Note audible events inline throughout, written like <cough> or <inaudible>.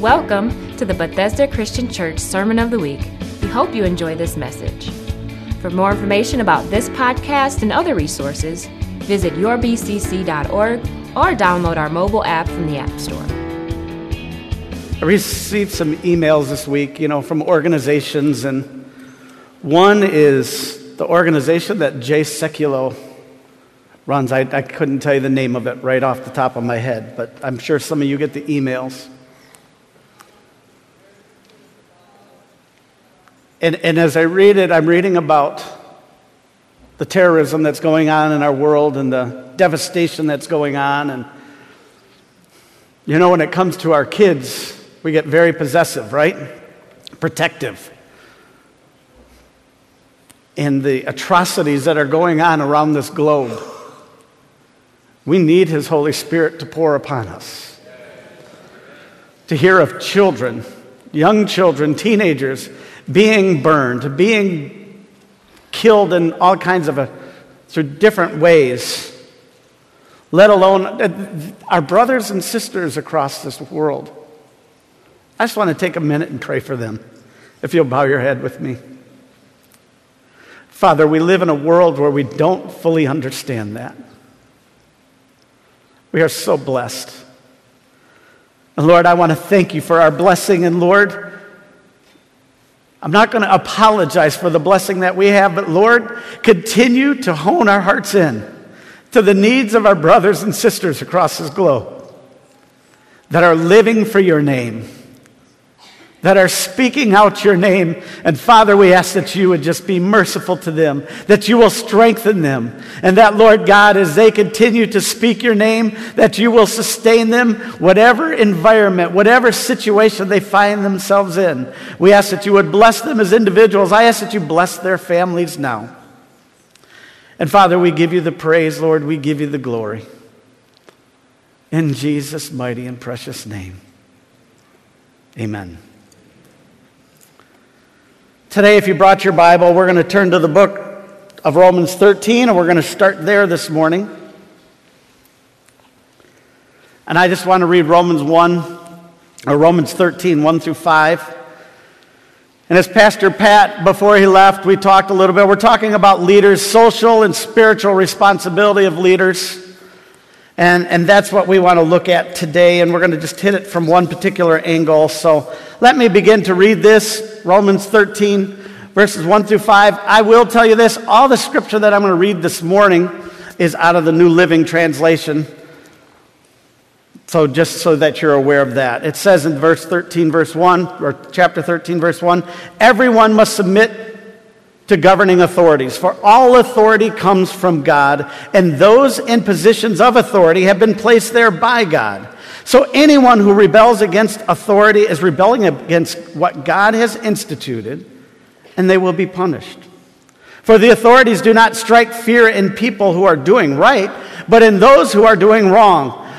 Welcome to the Bethesda Christian Church Sermon of the Week. We hope you enjoy this message. For more information about this podcast and other resources, visit yourbcc.org or download our mobile app from the App Store. I received some emails this week, you know, from organizations, and one is the organization that Jay Sekulow runs. I, I couldn't tell you the name of it right off the top of my head, but I'm sure some of you get the emails. And, and as I read it, I'm reading about the terrorism that's going on in our world and the devastation that's going on. And, you know, when it comes to our kids, we get very possessive, right? Protective. And the atrocities that are going on around this globe. We need His Holy Spirit to pour upon us. To hear of children, young children, teenagers being burned, being killed in all kinds of a, through different ways, let alone uh, our brothers and sisters across this world. I just want to take a minute and pray for them. If you'll bow your head with me. Father, we live in a world where we don't fully understand that. We are so blessed. And Lord, I want to thank you for our blessing. And Lord, I'm not going to apologize for the blessing that we have, but Lord, continue to hone our hearts in to the needs of our brothers and sisters across this globe that are living for your name that are speaking out your name. And Father, we ask that you would just be merciful to them, that you will strengthen them, and that, Lord God, as they continue to speak your name, that you will sustain them, whatever environment, whatever situation they find themselves in. We ask that you would bless them as individuals. I ask that you bless their families now. And Father, we give you the praise, Lord. We give you the glory. In Jesus' mighty and precious name. Amen. Today, if you brought your Bible, we're going to turn to the book of Romans 13, and we're going to start there this morning. And I just want to read Romans 1, or Romans 13, 1 through 5. And as Pastor Pat, before he left, we talked a little bit. We're talking about leaders, social and spiritual responsibility of leaders. And, and that's what we want to look at today, and we're going to just hit it from one particular angle. So let me begin to read this Romans 13, verses 1 through 5. I will tell you this all the scripture that I'm going to read this morning is out of the New Living Translation. So, just so that you're aware of that, it says in verse 13, verse 1, or chapter 13, verse 1, everyone must submit to governing authorities, for all authority comes from God, and those in positions of authority have been placed there by God. So anyone who rebels against authority is rebelling against what God has instituted, and they will be punished. For the authorities do not strike fear in people who are doing right, but in those who are doing wrong.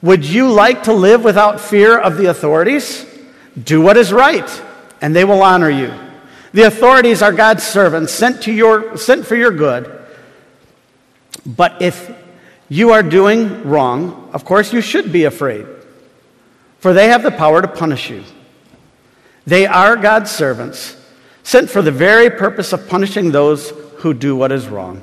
Would you like to live without fear of the authorities? Do what is right, and they will honor you. The authorities are God's servants sent, to your, sent for your good. But if you are doing wrong, of course you should be afraid, for they have the power to punish you. They are God's servants, sent for the very purpose of punishing those who do what is wrong.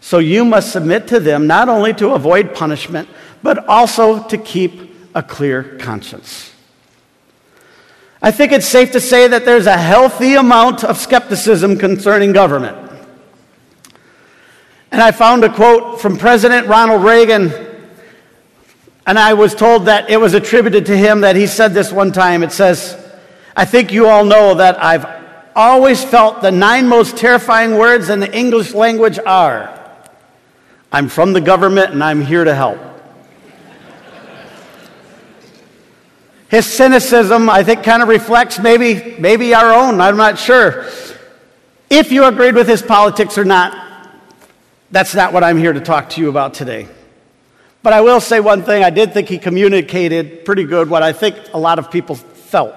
So you must submit to them not only to avoid punishment, but also to keep a clear conscience. I think it's safe to say that there's a healthy amount of skepticism concerning government. And I found a quote from President Ronald Reagan, and I was told that it was attributed to him that he said this one time. It says, I think you all know that I've always felt the nine most terrifying words in the English language are I'm from the government and I'm here to help. His cynicism, I think, kind of reflects maybe, maybe our own. I'm not sure. If you agreed with his politics or not, that's not what I'm here to talk to you about today. But I will say one thing I did think he communicated pretty good what I think a lot of people felt.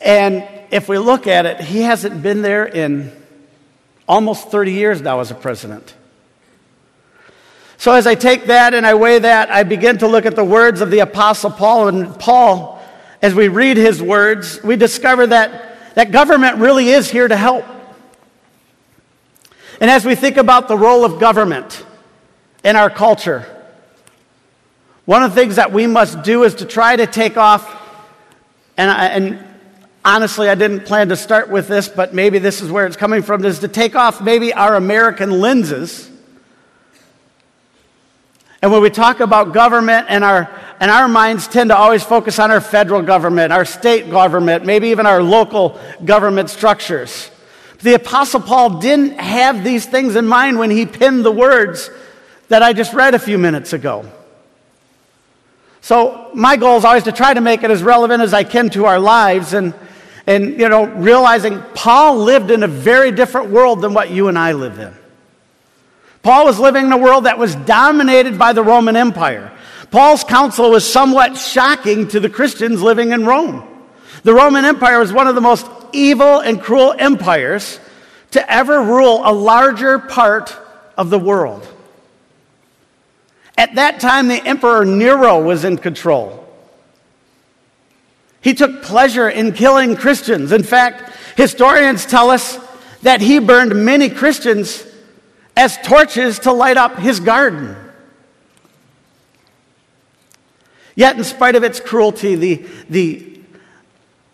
And if we look at it, he hasn't been there in almost 30 years now as a president. So as I take that and I weigh that, I begin to look at the words of the Apostle Paul. And Paul, as we read his words, we discover that, that government really is here to help. And as we think about the role of government in our culture, one of the things that we must do is to try to take off, and, and honestly, I didn't plan to start with this, but maybe this is where it's coming from, is to take off maybe our American lenses and when we talk about government and our, and our minds tend to always focus on our federal government, our state government, maybe even our local government structures. The Apostle Paul didn't have these things in mind when he penned the words that I just read a few minutes ago. So my goal is always to try to make it as relevant as I can to our lives and, and you know, realizing Paul lived in a very different world than what you and I live in. Paul was living in a world that was dominated by the Roman Empire. Paul's counsel was somewhat shocking to the Christians living in Rome. The Roman Empire was one of the most evil and cruel empires to ever rule a larger part of the world. At that time, the Emperor Nero was in control. He took pleasure in killing Christians. In fact, historians tell us that he burned many Christians as torches to light up his garden. Yet, in spite of its cruelty, the, the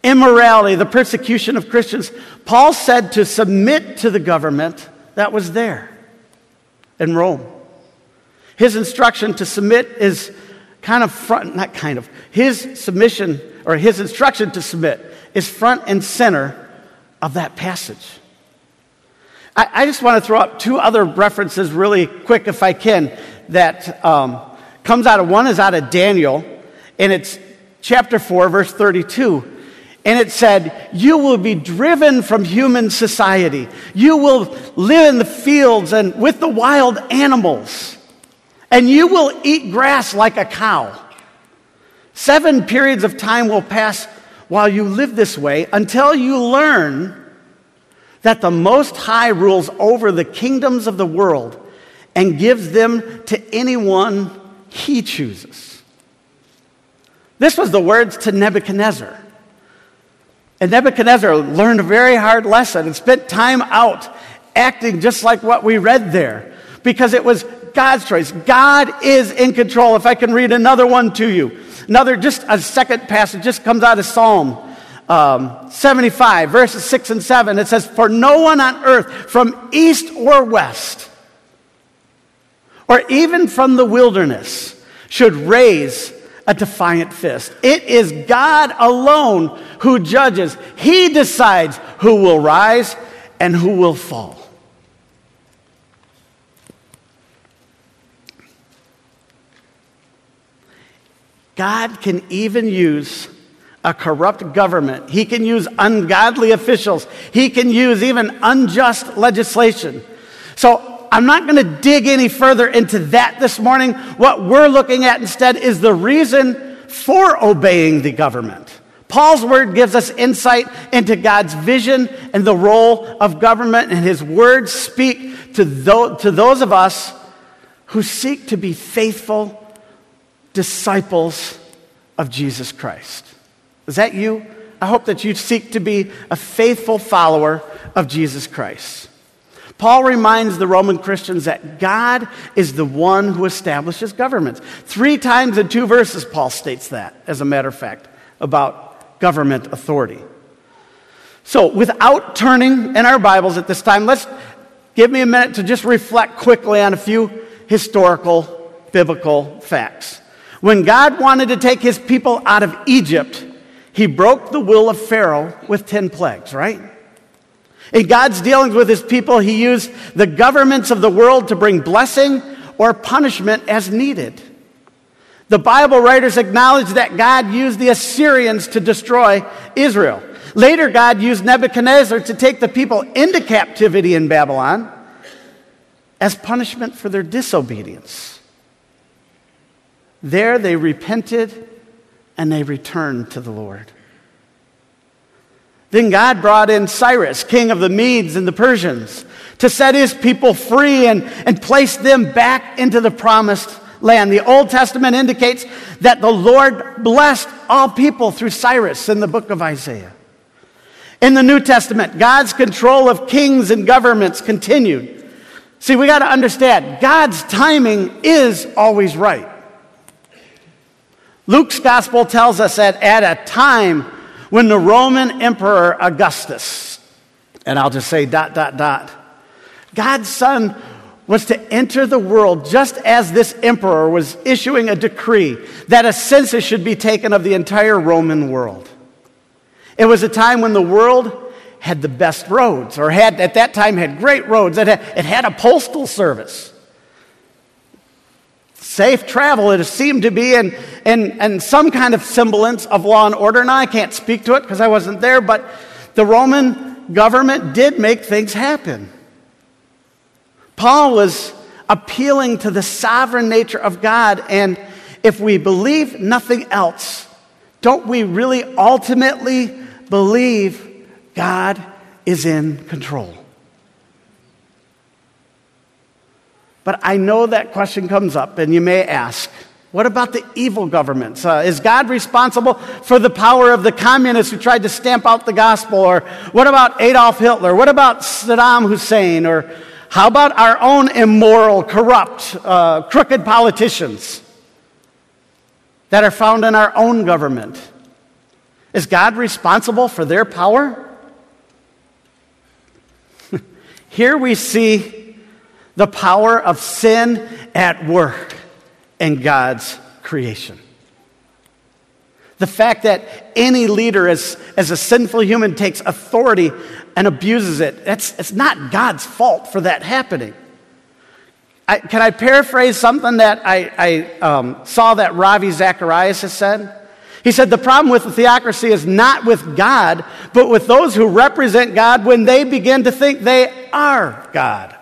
immorality, the persecution of Christians, Paul said to submit to the government that was there in Rome. His instruction to submit is kind of front, not kind of, his submission or his instruction to submit is front and center of that passage. I, I just want to throw out two other references really quick, if I can, that um, comes out of one is out of Daniel, and it's chapter 4, verse 32. And it said, You will be driven from human society. You will live in the fields and with the wild animals. And you will eat grass like a cow. Seven periods of time will pass while you live this way until you learn that the Most High rules over the kingdoms of the world and gives them to anyone he chooses. This was the words to Nebuchadnezzar. And Nebuchadnezzar learned a very hard lesson and spent time out acting just like what we read there because it was God's choice. God is in control. If I can read another one to you, another, just a second passage, just comes out of Psalm um, 75, verses 6 and 7, it says, For no one on earth from east or west, or even from the wilderness, should raise a defiant fist. It is God alone who judges. He decides who will rise and who will fall. God can even use a corrupt government. He can use ungodly officials. He can use even unjust legislation. So I'm not going to dig any further into that this morning. What we're looking at instead is the reason for obeying the government. Paul's word gives us insight into God's vision and the role of government, and his words speak to those, to those of us who seek to be faithful disciples of Jesus Christ. Is that you? I hope that you seek to be a faithful follower of Jesus Christ. Paul reminds the Roman Christians that God is the one who establishes governments. Three times in two verses, Paul states that, as a matter of fact, about government authority. So, without turning in our Bibles at this time, let's give me a minute to just reflect quickly on a few historical biblical facts. When God wanted to take his people out of Egypt, he broke the will of Pharaoh with 10 plagues, right? In God's dealings with his people, he used the governments of the world to bring blessing or punishment as needed. The Bible writers acknowledge that God used the Assyrians to destroy Israel. Later, God used Nebuchadnezzar to take the people into captivity in Babylon as punishment for their disobedience. There, they repented and they returned to the Lord. Then God brought in Cyrus, king of the Medes and the Persians, to set his people free and, and place them back into the promised land. The Old Testament indicates that the Lord blessed all people through Cyrus in the book of Isaiah. In the New Testament, God's control of kings and governments continued. See, we got to understand God's timing is always right. Luke's gospel tells us that at a time when the Roman Emperor Augustus, and I'll just say dot, dot, dot, God's Son was to enter the world just as this emperor was issuing a decree that a census should be taken of the entire Roman world. It was a time when the world had the best roads, or had at that time had great roads. It had, it had a postal service. Safe travel, it seemed to be, in, and, and some kind of semblance of law and order. Now, I can't speak to it because I wasn't there, but the Roman government did make things happen. Paul was appealing to the sovereign nature of God, and if we believe nothing else, don't we really ultimately believe God is in control? But I know that question comes up, and you may ask, what about the evil governments? Uh, is God responsible for the power of the communists who tried to stamp out the gospel? Or what about Adolf Hitler? What about Saddam Hussein? Or how about our own immoral, corrupt, uh, crooked politicians that are found in our own government? Is God responsible for their power? <laughs> Here we see the power of sin at work in God's creation. The fact that any leader, as, as a sinful human, takes authority and abuses it, that's, it's not God's fault for that happening. I, can I paraphrase something that I, I um, saw that Ravi Zacharias has said? He said, The problem with the theocracy is not with God, but with those who represent God when they begin to think they are God.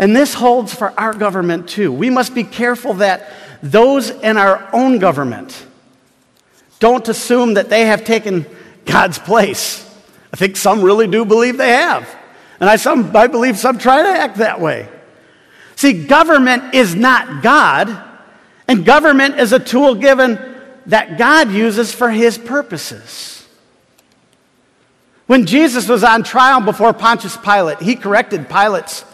And this holds for our government too. We must be careful that those in our own government don't assume that they have taken God's place. I think some really do believe they have. And I, some, I believe some try to act that way. See, government is not God. And government is a tool given that God uses for his purposes. When Jesus was on trial before Pontius Pilate, he corrected Pilate's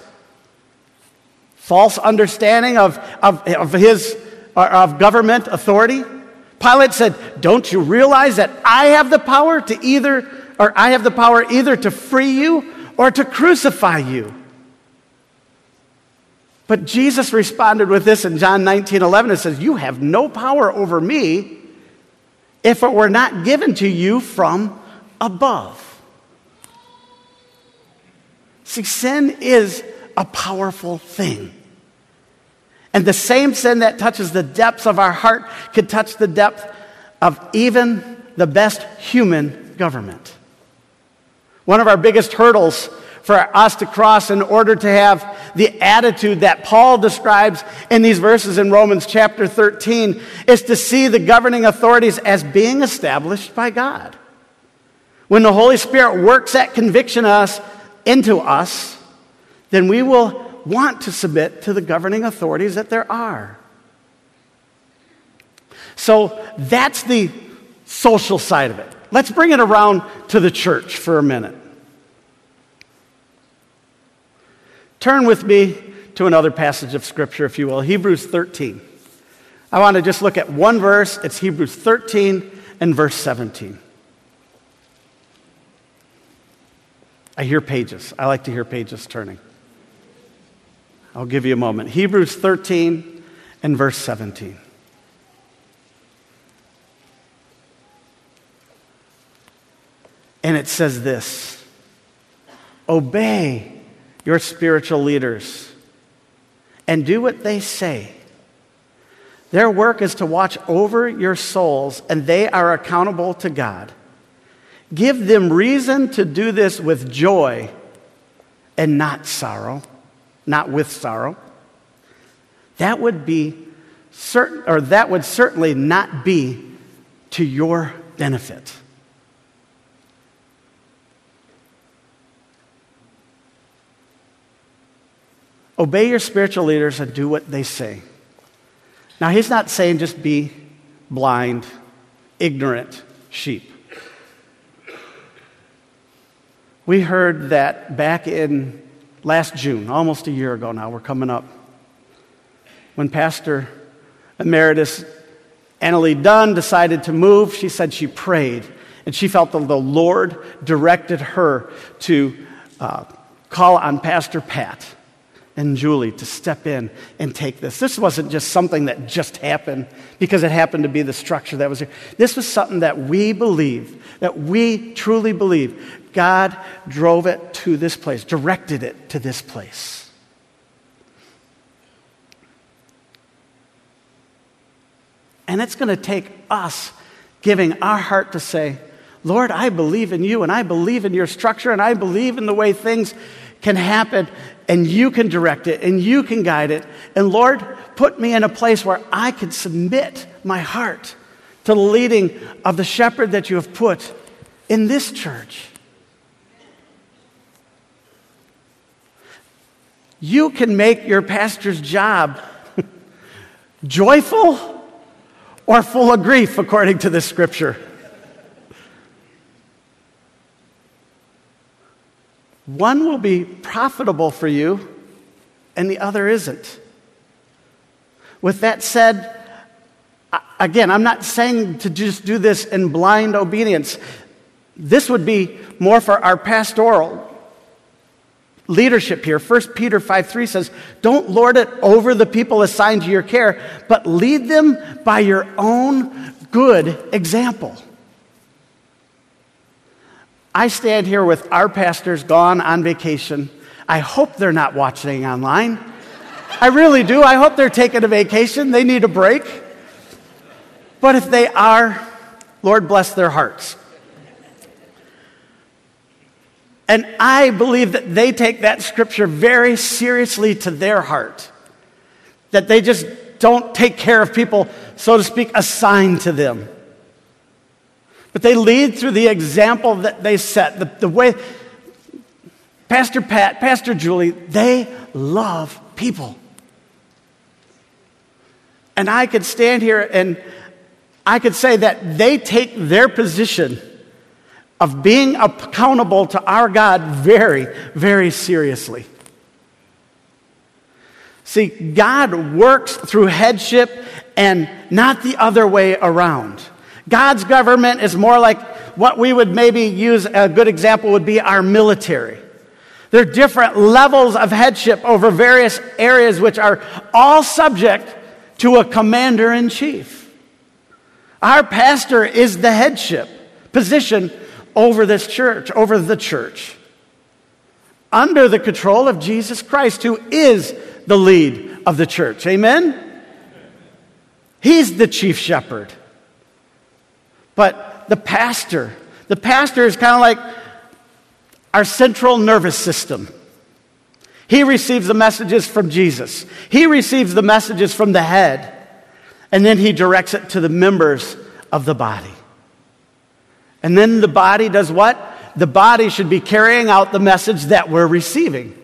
false understanding of, of, of his of government authority. Pilate said, Don't you realize that I have the power to either, or I have the power either to free you or to crucify you? But Jesus responded with this in John 19 11. It says, You have no power over me if it were not given to you from above. See, sin is a powerful thing. And the same sin that touches the depths of our heart could touch the depth of even the best human government. One of our biggest hurdles for us to cross in order to have the attitude that Paul describes in these verses in Romans chapter 13 is to see the governing authorities as being established by God. When the Holy Spirit works that conviction us into us, then we will want to submit to the governing authorities that there are. So that's the social side of it. Let's bring it around to the church for a minute. Turn with me to another passage of Scripture, if you will, Hebrews 13. I want to just look at one verse. It's Hebrews 13 and verse 17. I hear pages. I like to hear pages turning. I'll give you a moment. Hebrews 13 and verse 17. And it says this Obey your spiritual leaders and do what they say. Their work is to watch over your souls, and they are accountable to God. Give them reason to do this with joy and not sorrow, not with sorrow. That would be certain, or that would certainly not be to your benefit. Obey your spiritual leaders and do what they say. Now, he's not saying just be blind, ignorant sheep. We heard that back in last June, almost a year ago now, we're coming up, when Pastor Emeritus Annalie Dunn decided to move, she said she prayed and she felt that the Lord directed her to uh, call on Pastor Pat and Julie to step in and take this. This wasn't just something that just happened because it happened to be the structure that was here. This was something that we believe, that we truly believe. God drove it to this place, directed it to this place. And it's going to take us giving our heart to say, Lord, I believe in you and I believe in your structure and I believe in the way things can happen and you can direct it and you can guide it. And Lord, put me in a place where I can submit my heart to the leading of the shepherd that you have put in this church. You can make your pastor's job <laughs> joyful or full of grief, according to this scripture. One will be profitable for you, and the other isn't. With that said, again, I'm not saying to just do this in blind obedience. This would be more for our pastoral leadership here. 1 Peter 5 3 says, Don't lord it over the people assigned to your care, but lead them by your own good example. I stand here with our pastors gone on vacation. I hope they're not watching online. I really do. I hope they're taking a vacation. They need a break. But if they are, Lord bless their hearts. And I believe that they take that scripture very seriously to their heart. That they just don't take care of people, so to speak, assigned to them. But they lead through the example that they set. The, the way Pastor Pat, Pastor Julie, they love people. And I could stand here and I could say that they take their position of being accountable to our God very, very seriously. See, God works through headship and not the other way around. God's government is more like what we would maybe use a good example would be our military. There are different levels of headship over various areas, which are all subject to a commander in chief. Our pastor is the headship position over this church, over the church, under the control of Jesus Christ, who is the lead of the church. Amen? He's the chief shepherd. But the pastor, the pastor is kind of like our central nervous system. He receives the messages from Jesus, he receives the messages from the head, and then he directs it to the members of the body. And then the body does what? The body should be carrying out the message that we're receiving.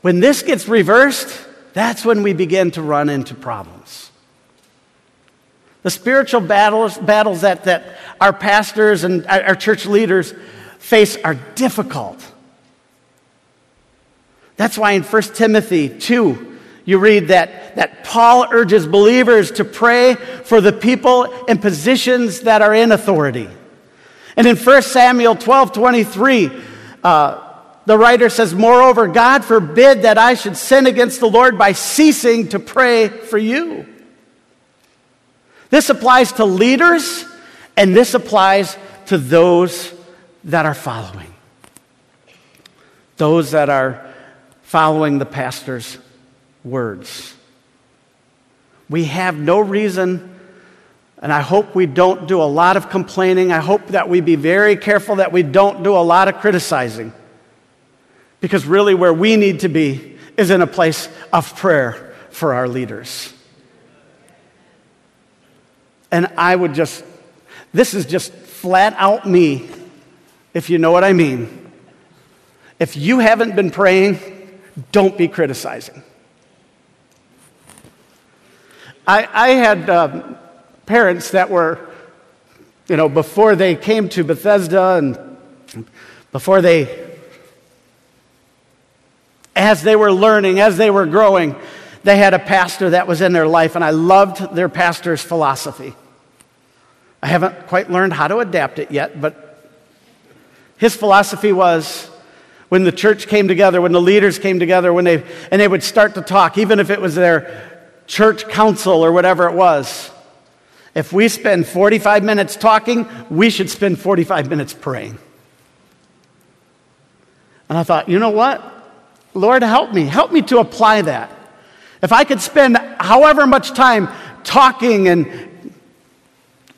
When this gets reversed, that's when we begin to run into problems. The spiritual battles, battles that, that our pastors and our church leaders face are difficult. That's why in 1 Timothy 2, you read that, that Paul urges believers to pray for the people in positions that are in authority. And in 1 Samuel 12 23, uh, the writer says, Moreover, God forbid that I should sin against the Lord by ceasing to pray for you. This applies to leaders, and this applies to those that are following. Those that are following the pastor's words. We have no reason, and I hope we don't do a lot of complaining. I hope that we be very careful that we don't do a lot of criticizing. Because really, where we need to be is in a place of prayer for our leaders. And I would just, this is just flat out me, if you know what I mean. If you haven't been praying, don't be criticizing. I, I had um, parents that were, you know, before they came to Bethesda and before they, as they were learning, as they were growing, they had a pastor that was in their life, and I loved their pastor's philosophy. I haven't quite learned how to adapt it yet, but his philosophy was when the church came together, when the leaders came together, when they, and they would start to talk, even if it was their church council or whatever it was. If we spend 45 minutes talking, we should spend 45 minutes praying. And I thought, you know what? Lord, help me. Help me to apply that. If I could spend however much time talking and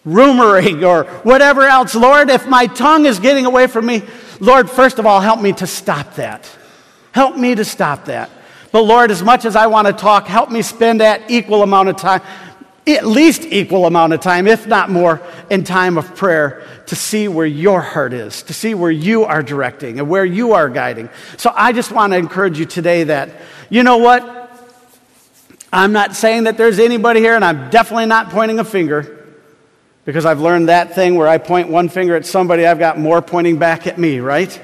rumoring or whatever else, Lord, if my tongue is getting away from me, Lord, first of all, help me to stop that. Help me to stop that. But Lord, as much as I want to talk, help me spend that equal amount of time, at least equal amount of time, if not more, in time of prayer to see where your heart is, to see where you are directing and where you are guiding. So I just want to encourage you today that, you know what? I'm not saying that there's anybody here, and I'm definitely not pointing a finger because I've learned that thing where I point one finger at somebody, I've got more pointing back at me, right?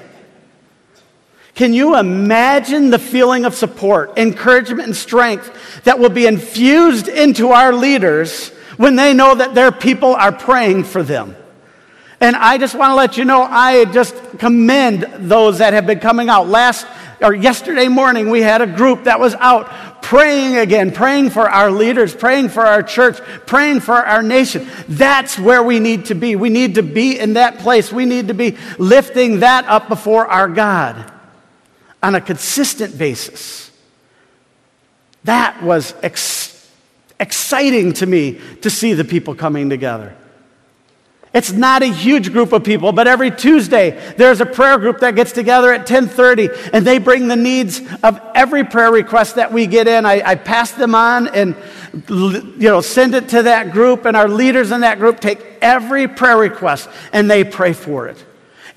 Can you imagine the feeling of support, encouragement, and strength that will be infused into our leaders when they know that their people are praying for them? And I just want to let you know, I just commend those that have been coming out. Last or yesterday morning, we had a group that was out praying again, praying for our leaders, praying for our church, praying for our nation. That's where we need to be. We need to be in that place. We need to be lifting that up before our God on a consistent basis. That was ex- exciting to me to see the people coming together. It's not a huge group of people, but every Tuesday there's a prayer group that gets together at 10:30 and they bring the needs of every prayer request that we get in. I, I pass them on and you know send it to that group, and our leaders in that group take every prayer request and they pray for it.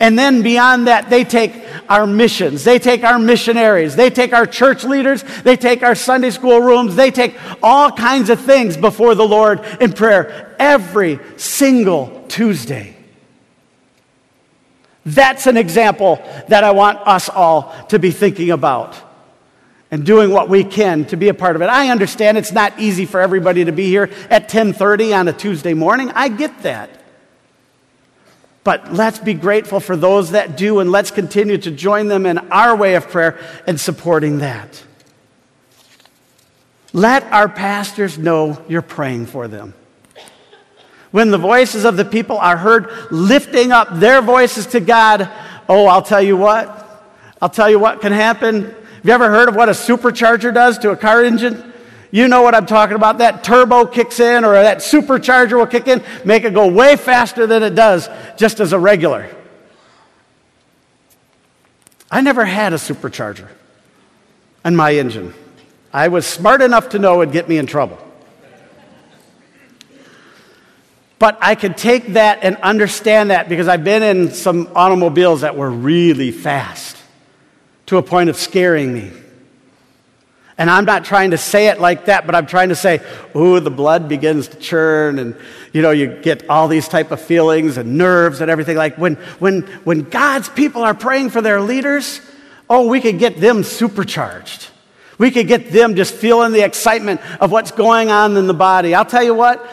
And then beyond that, they take our missions, they take our missionaries, they take our church leaders, they take our Sunday school rooms, they take all kinds of things before the Lord in prayer every single Tuesday. That's an example that I want us all to be thinking about and doing what we can to be a part of it. I understand it's not easy for everybody to be here at 10:30 on a Tuesday morning. I get that. But let's be grateful for those that do, and let's continue to join them in our way of prayer and supporting that. Let our pastors know you're praying for them. When the voices of the people are heard lifting up their voices to God, oh, I'll tell you what. I'll tell you what can happen. Have you ever heard of what a supercharger does to a car engine? You know what I'm talking about. That turbo kicks in or that supercharger will kick in, make it go way faster than it does just as a regular. I never had a supercharger on my engine. I was smart enough to know it'd get me in trouble. But I could take that and understand that because I've been in some automobiles that were really fast to a point of scaring me. And I'm not trying to say it like that, but I'm trying to say, ooh, the blood begins to churn and, you know, you get all these type of feelings and nerves and everything. Like when, when, when God's people are praying for their leaders, oh, we could get them supercharged. We could get them just feeling the excitement of what's going on in the body. I'll tell you what,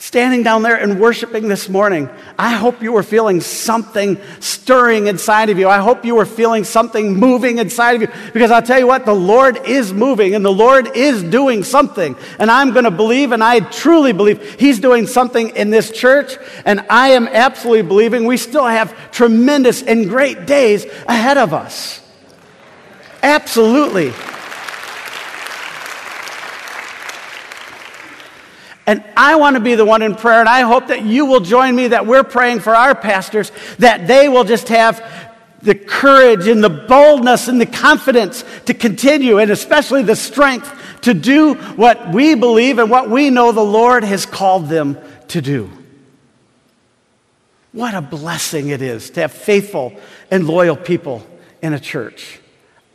standing down there and worshiping this morning, I hope you were feeling something stirring inside of you. I hope you were feeling something moving inside of you. Because I'll tell you what, the Lord is moving and the Lord is doing something. And I'm going to believe, and I truly believe, He's doing something in this church. And I am absolutely believing we still have tremendous and great days ahead of us. Absolutely. And I want to be the one in prayer, and I hope that you will join me, that we're praying for our pastors, that they will just have the courage and the boldness and the confidence to continue, and especially the strength to do what we believe and what we know the Lord has called them to do. What a blessing it is to have faithful and loyal people in a church.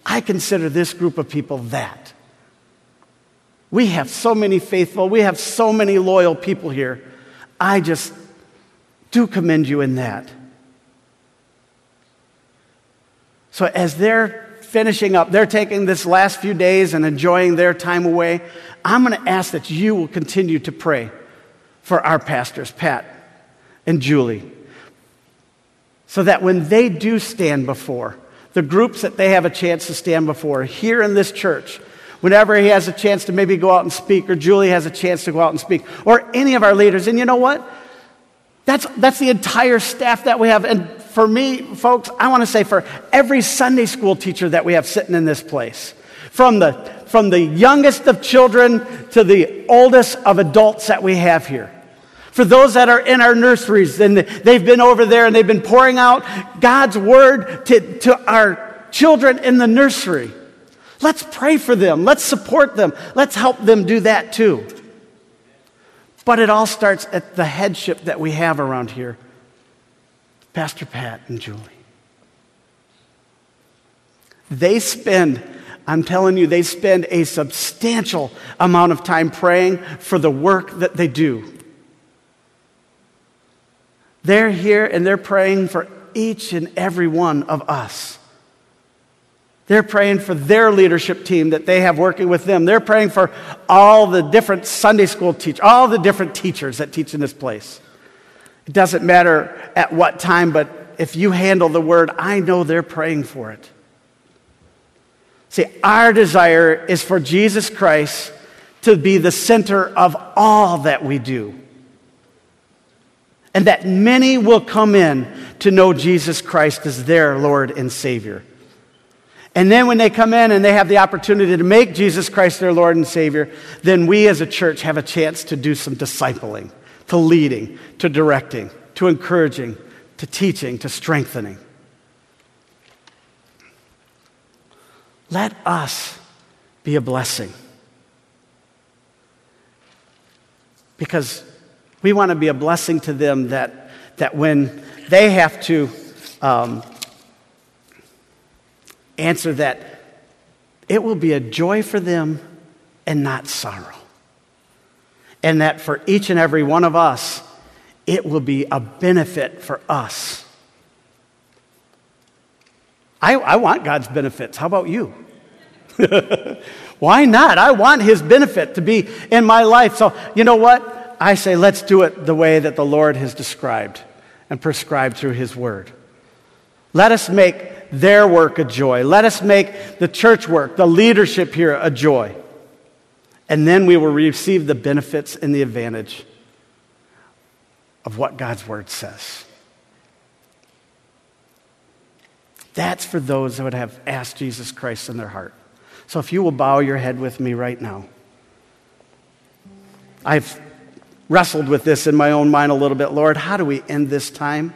I consider this group of people that. We have so many faithful, we have so many loyal people here. I just do commend you in that. So, as they're finishing up, they're taking this last few days and enjoying their time away, I'm going to ask that you will continue to pray for our pastors, Pat and Julie, so that when they do stand before the groups that they have a chance to stand before here in this church, whenever he has a chance to maybe go out and speak, or Julie has a chance to go out and speak, or any of our leaders. And you know what? That's, that's the entire staff that we have. And for me, folks, I want to say for every Sunday school teacher that we have sitting in this place, from the, from the youngest of children to the oldest of adults that we have here. For those that are in our nurseries, and they've been over there and they've been pouring out God's word to, to our children in the nursery. Let's pray for them. Let's support them. Let's help them do that too. But it all starts at the headship that we have around here Pastor Pat and Julie. They spend, I'm telling you, they spend a substantial amount of time praying for the work that they do. They're here and they're praying for each and every one of us. They're praying for their leadership team that they have working with them. They're praying for all the different Sunday school teachers, all the different teachers that teach in this place. It doesn't matter at what time, but if you handle the word, I know they're praying for it. See, our desire is for Jesus Christ to be the center of all that we do. And that many will come in to know Jesus Christ as their Lord and Savior. And then when they come in and they have the opportunity to make Jesus Christ their Lord and Savior, then we as a church have a chance to do some discipling, to leading, to directing, to encouraging, to teaching, to strengthening. Let us be a blessing. Because we want to be a blessing to them that, that when they have to um, answer that it will be a joy for them and not sorrow. And that for each and every one of us, it will be a benefit for us. I, I want God's benefits. How about you? <laughs> Why not? I want His benefit to be in my life. So, you know what? I say, let's do it the way that the Lord has described and prescribed through His Word. Let us make their work a joy. Let us make the church work, the leadership here, a joy. And then we will receive the benefits and the advantage of what God's word says. That's for those that would have asked Jesus Christ in their heart. So if you will bow your head with me right now. I've wrestled with this in my own mind a little bit. Lord, how do we end this time?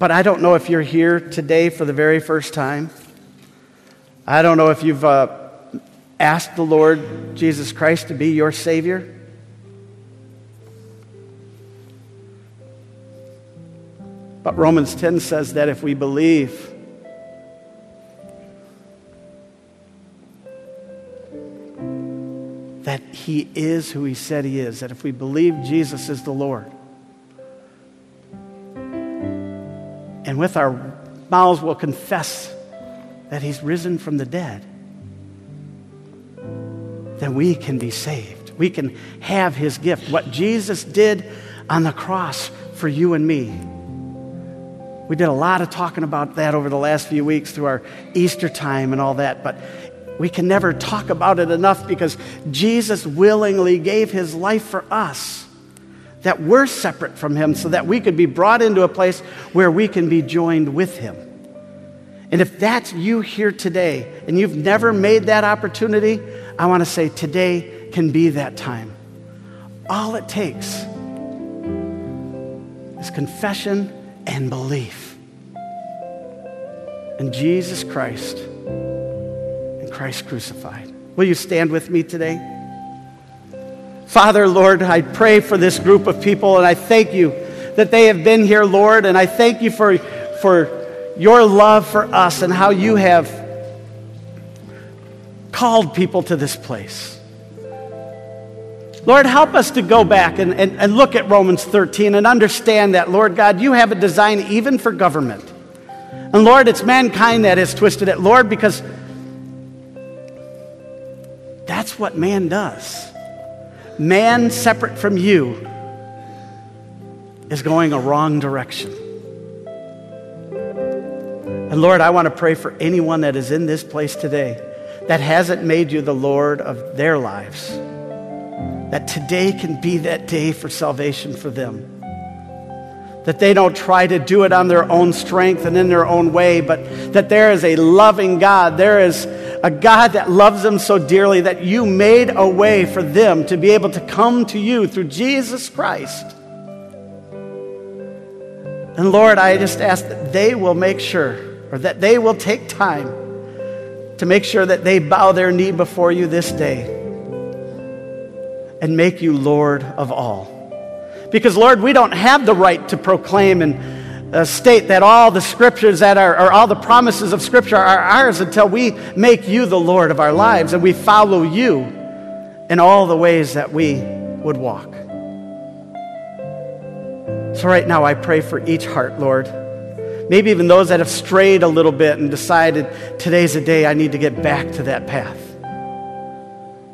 But I don't know if you're here today for the very first time. I don't know if you've uh, asked the Lord Jesus Christ to be your Savior. But Romans 10 says that if we believe, that He is who He said He is, that if we believe Jesus is the Lord, and with our mouths we'll confess that he's risen from the dead, then we can be saved. We can have his gift. What Jesus did on the cross for you and me. We did a lot of talking about that over the last few weeks through our Easter time and all that, but we can never talk about it enough because Jesus willingly gave his life for us that we're separate from Him so that we could be brought into a place where we can be joined with Him. And if that's you here today and you've never made that opportunity, I want to say today can be that time. All it takes is confession and belief in Jesus Christ and Christ crucified. Will you stand with me today? Father, Lord, I pray for this group of people and I thank you that they have been here, Lord, and I thank you for, for your love for us and how you have called people to this place. Lord, help us to go back and, and, and look at Romans 13 and understand that, Lord God, you have a design even for government. And Lord, it's mankind that has twisted it, Lord, because that's what man does. Man, separate from you, is going a wrong direction. And Lord, I want to pray for anyone that is in this place today that hasn't made you the Lord of their lives, that today can be that day for salvation for them. That they don't try to do it on their own strength and in their own way, but that there is a loving God. There is a God that loves them so dearly that you made a way for them to be able to come to you through Jesus Christ. And Lord, I just ask that they will make sure, or that they will take time to make sure that they bow their knee before you this day and make you Lord of all. Because, Lord, we don't have the right to proclaim and uh, state that all the scriptures that are, or all the promises of scripture are ours until we make you the Lord of our lives and we follow you in all the ways that we would walk. So, right now, I pray for each heart, Lord. Maybe even those that have strayed a little bit and decided today's a day I need to get back to that path.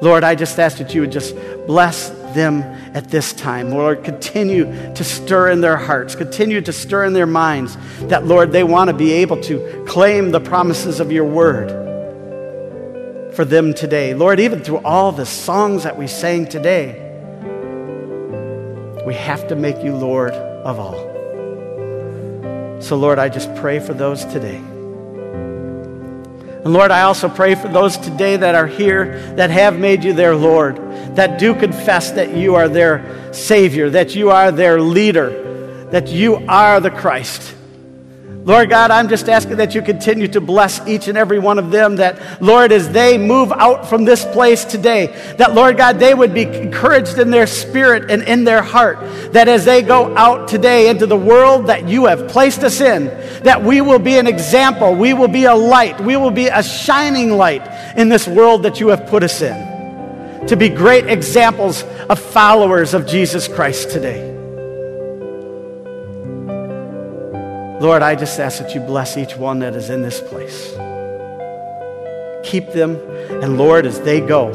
Lord, I just ask that you would just bless them at this time. Lord, continue to stir in their hearts, continue to stir in their minds that, Lord, they want to be able to claim the promises of your word for them today. Lord, even through all the songs that we sang today, we have to make you Lord of all. So, Lord, I just pray for those today. And Lord, I also pray for those today that are here that have made you their Lord, that do confess that you are their Savior, that you are their leader, that you are the Christ. Lord God, I'm just asking that you continue to bless each and every one of them. That, Lord, as they move out from this place today, that, Lord God, they would be encouraged in their spirit and in their heart. That as they go out today into the world that you have placed us in, that we will be an example, we will be a light, we will be a shining light in this world that you have put us in. To be great examples of followers of Jesus Christ today. Lord, I just ask that you bless each one that is in this place. Keep them, and Lord, as they go,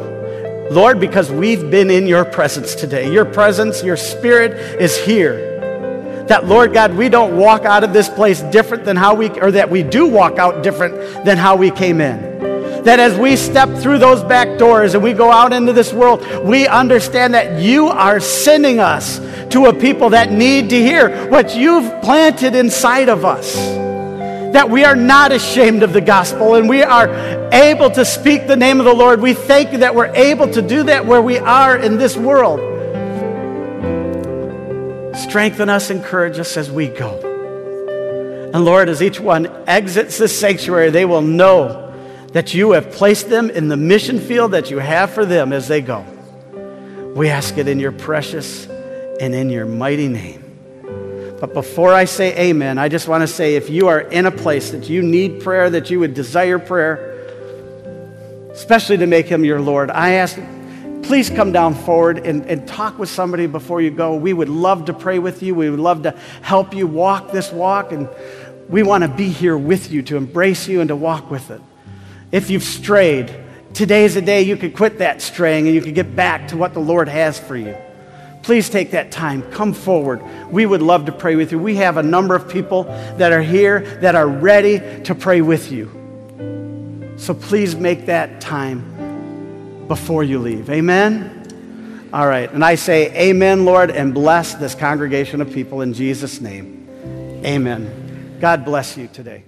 Lord, because we've been in your presence today, your presence, your spirit is here. That, Lord God, we don't walk out of this place different than how we, or that we do walk out different than how we came in that as we step through those back doors and we go out into this world, we understand that you are sending us to a people that need to hear what you've planted inside of us. That we are not ashamed of the gospel and we are able to speak the name of the Lord. We thank you that we're able to do that where we are in this world. Strengthen us, encourage us as we go. And Lord, as each one exits this sanctuary, they will know that you have placed them in the mission field that you have for them as they go. We ask it in your precious and in your mighty name. But before I say amen, I just want to say if you are in a place that you need prayer, that you would desire prayer, especially to make him your Lord, I ask, please come down forward and, and talk with somebody before you go. We would love to pray with you. We would love to help you walk this walk, and we want to be here with you to embrace you and to walk with it. If you've strayed, today is a day you could quit that straying and you could get back to what the Lord has for you. Please take that time. Come forward. We would love to pray with you. We have a number of people that are here that are ready to pray with you. So please make that time before you leave. Amen? All right. And I say, Amen, Lord, and bless this congregation of people in Jesus' name. Amen. God bless you today.